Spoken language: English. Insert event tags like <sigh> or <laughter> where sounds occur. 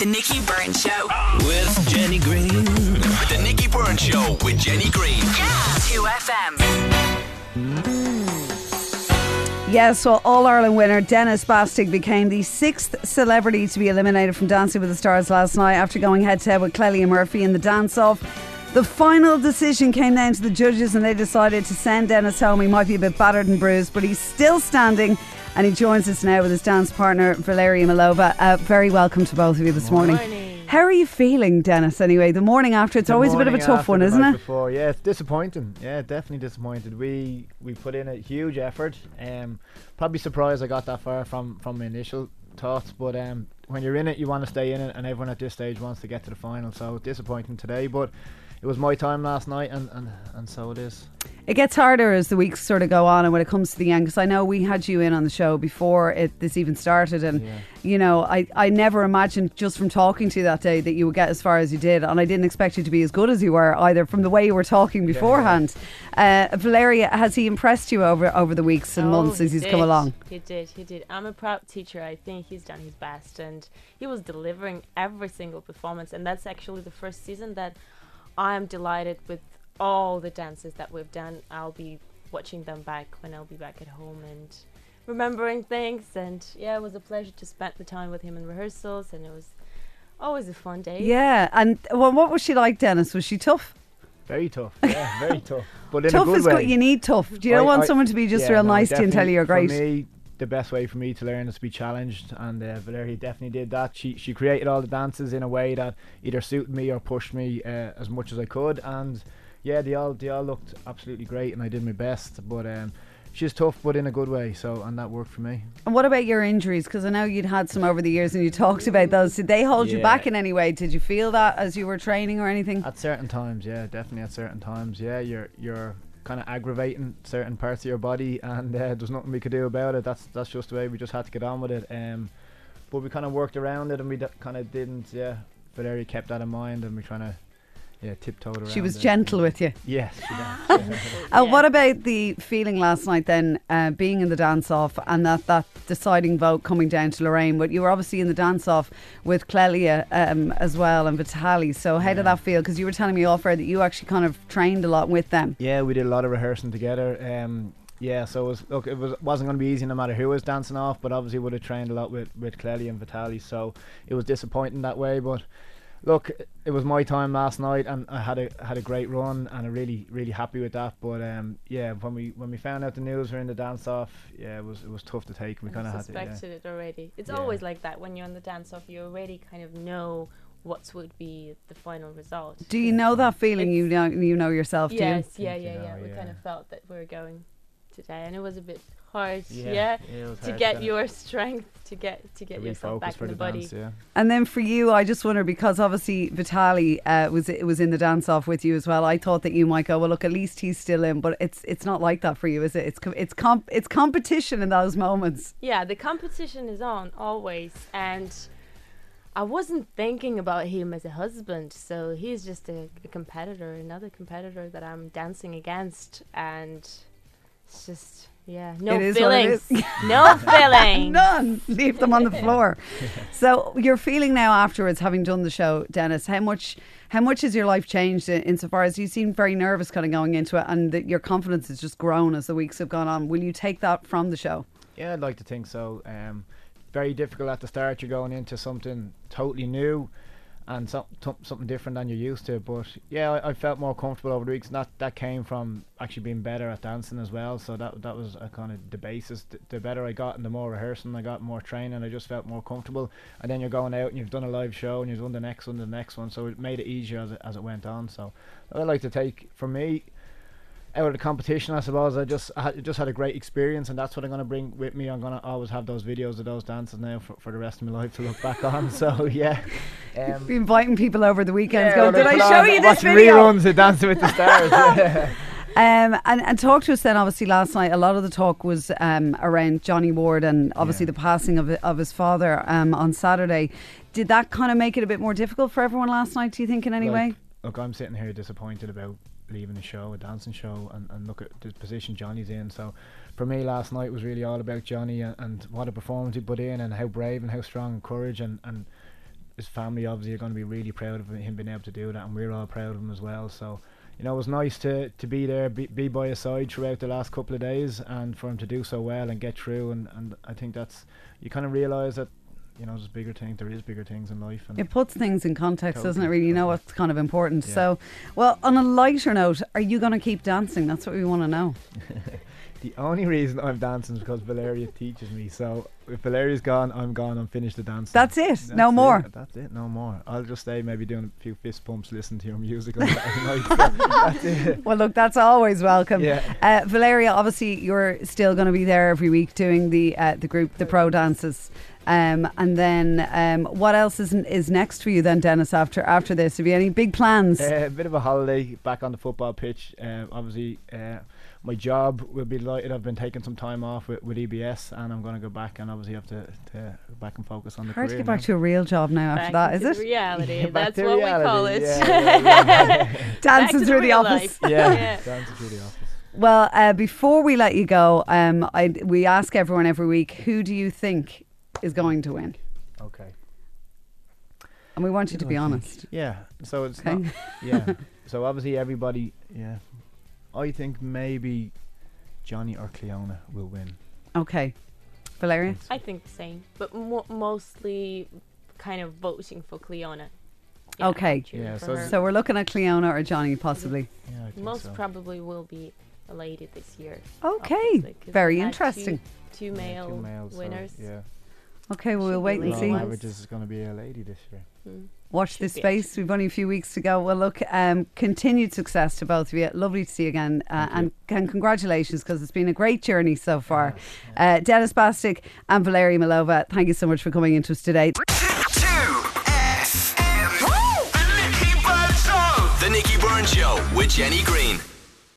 The Nicky Byrne Show. With Jenny Greene. The Nicky Byrne Show with Jenny Greene. Yeah. 2FM. Yes, well, All Ireland winner Denis Bastick became the sixth celebrity to be eliminated from Dancing with the Stars last night after going head to head with Clelia Murphy in the dance off. The final decision came down to the judges and they decided to send Denis home. He might be a bit battered and bruised, but he's still standing and he joins us now with his dance partner, Valeria Milova. Uh, very welcome to both of you this morning. How are you feeling, Denis, anyway? The morning after, it's The always a bit of a tough after one, the isn't night it? Before, yeah, it's disappointing. Yeah, definitely disappointed. We we put in a huge effort. Um, probably surprised I got that far from from my initial thoughts, but um, when you're in it, you want to stay in it, and everyone at this stage wants to get to the final. So disappointing today, but it was my time last night, and and, and so it is. It gets harder as the weeks sort of go on, and when it comes to the end, because I know we had you in on the show before it this even started, and Yeah. you know, I, I never imagined just from talking to you that day that you would get as far as you did, and I didn't expect you to be as good as you were either from the way you were talking beforehand. Uh, Valeria, has he impressed you over over the weeks and Oh, months he as he's did. come along? He did, he did. I'm a proud teacher. I think he's done his best and he was delivering every single performance. And that's actually the first season that I'm delighted with all the dances that we've done. I'll be watching them back when I'll be back at home and remembering things. And yeah, it was a pleasure to spend the time with him in rehearsals and it was always a fun day. Yeah, and well, what was she like, Denis? Was she tough? Very tough. Yeah, very <laughs> tough. But in tough a good is way. good. You need tough. Do you don't want I- someone to be just yeah, real no, nice to you and tell you you're great? For me, the best way for me to learn is to be challenged, and uh, Valeria definitely did that. She she created all the dances in a way that either suited me or pushed me uh, as much as I could, and yeah, they all they all looked absolutely great, and I did my best. But um, she's tough, but in a good way. So and that worked for me. And what about your injuries? Because I know you'd had some over the years and you talked about those. Did they hold you back in any way? Did you feel that as you were training or anything? At certain times, yeah, definitely at certain times, yeah, you're you're kind of aggravating certain parts of your body, and uh, there's nothing we could do about it. That's that's just the way we just had to get on with it. Um, but we kind of worked around it, and we kind of didn't. Yeah, Valeria kept that in mind, and we trying to yeah tiptoed around. She was it. gentle with you. Yes. She yeah. <laughs> Uh, what about the feeling last night then, uh, being in the dance off and that, that deciding vote coming down to Lorraine? But you were obviously in the dance off with Clelia um, as well and Vitali. So how did that feel? Because you were telling me off air that you actually kind of trained a lot with them. Yeah, we did a lot of rehearsing together. Um, yeah, so it was look, it was wasn't going to be easy no matter who was dancing off, but obviously would have trained a lot with with Clelia and Vitali, so it was disappointing that way. But look, it was my time last night, and I had a had a great run, and I'm really really happy with that. But um, yeah, when we when we found out the news we are in the dance off, yeah, it was it was tough to take. We kind of had to. suspected Yeah. it already. It's Yeah. always like that when you're on the dance off. You already kind of know what would be the final result. Do you know that feeling you know, you know yourself, do you? Yes, yeah, yeah, know, yeah. We kind of felt that we were going today, and it was a bit hard. Yeah, Yeah, yeah, to hard get kinda your strength to get to to get yourself back for in the the body. dance. Yeah. And then for you, I just wonder because obviously Vitali uh, was it was in the dance off with you as well. I thought that you might go, well, look, at least he's still in, but it's it's not like that for you, is it? It's com- it's comp- it's competition in those moments. Yeah, the competition is on always, and I wasn't thinking about him as a husband. So he's just a, a competitor, another competitor that I'm dancing against, and it's just yeah, no It is what it feelings, <laughs> no feelings. <laughs> None. Leave them on the <laughs> floor. So you're feeling now afterwards, having done the show, Denis. How much how much has your life changed in, insofar as you seem very nervous, kind of going into it, and that your confidence has just grown as the weeks have gone on. Will you take that from the show? Yeah, I'd like to think so. Um, very difficult at the start. You're going into something totally new and some, some, something different than you're used to. But yeah, I, I felt more comfortable over the weeks, and that, that came from actually being better at dancing as well. So that that was kind of the basis. The, the better I got, and the more rehearsing I got, more training, I just felt more comfortable. And then you're going out and you've done a live show, and you've done the next one, the next one. So it made it easier as it, as it went on. So I'd like to take for me out of the competition, I suppose I just I had, just had a great experience, and that's what I'm gonna bring with me. I'm gonna always have those videos of those dances now for, for the rest of my life to look back on. <laughs> So yeah, um, Be inviting people over the weekends, yeah, going, "Did I show you this watching video?" reruns of Dancing with the Stars. yeah. <laughs> <laughs> Um, and, and talk to us then. Obviously, last night a lot of the talk was um, around Johnny Ward and obviously Yeah. the passing of of his father um, on Saturday. Did that kind of make it a bit more difficult for everyone last night? Do you think in any way? Look, I'm sitting here disappointed about leaving the show, a dancing show, and, and look at the position Johnny's in. So for me, last night was really all about Johnny and, and what a performance he put in, and how brave and how strong and courage and, and his family obviously are going to be really proud of him being able to do that, and we're all proud of him as well. So, you know, it was nice to, to be there, be, be by his side throughout the last couple of days, and for him to do so well and get through. And, and I think that's you kind of realise that you know there's bigger things. There is bigger things in life. And It puts things in context, doesn't it? Really, you know totally. what's kind of important. Yeah. So, well, on a lighter note, are you going to keep dancing? That's what we want to know. <laughs> the only reason I'm dancing is because Valeria teaches me. So if Valeria's gone, I'm gone. I'm finished the dance. That's it. That's no it, more. That's it. No more. I'll just stay maybe doing a few fist pumps, listening to your music on Saturday <laughs> night. So that's it. <laughs> Well, look, that's always welcome. Yeah. Uh, Valeria, obviously, you're still going to be there every week doing the uh, the group, the pro dances. Um, and then, um, what else is is next for you then, Denis? After after this, have you any big plans? Uh, a bit of a holiday back on the football pitch. Uh, obviously, uh, my job will be delighted. I've been taking some time off with, with EBS, and I'm going to go back and obviously have to, to go back and focus on the Hard to career get back now. to a real job now after that, Back is into it? Reality. Yeah, That's to what we call it. yeah, yeah, <laughs> yeah. Dancing through the real office. life. yeah, <laughs> Yeah. dancing through the office. Well, uh, before we let you go, um, I, we ask everyone every week, who do you think is going to win? Okay. And we want you Who to be I think? honest. Yeah. So it's Okay. not. Yeah. <laughs> so obviously everybody. Yeah. I think maybe Johnny or Cleona will win. Okay. Valeria? I think the same, but mo- mostly kind of voting for Cleona. Yeah, Okay. Yeah, so. So we're looking at Cleona or Johnny, possibly. Yeah. I think most so. probably will be a lady this year. Okay. Very interesting. Two, two Yeah, male two males, so, winners. yeah. Okay, well, we'll wait and Law lady see. ones. averages is going to be a lady this year. Mm. Watch this space. We've only a few weeks to go. Well, look, um, continued success to both of you. Lovely to see you again. Uh, Thank and, and congratulations because it's been a great journey so far. Uh, Denis Bastick and Valeria Milova, thank you so much for coming into us today. Two The Nicky Byrne Show. The Nicky Byrne Show with Jenny Greene.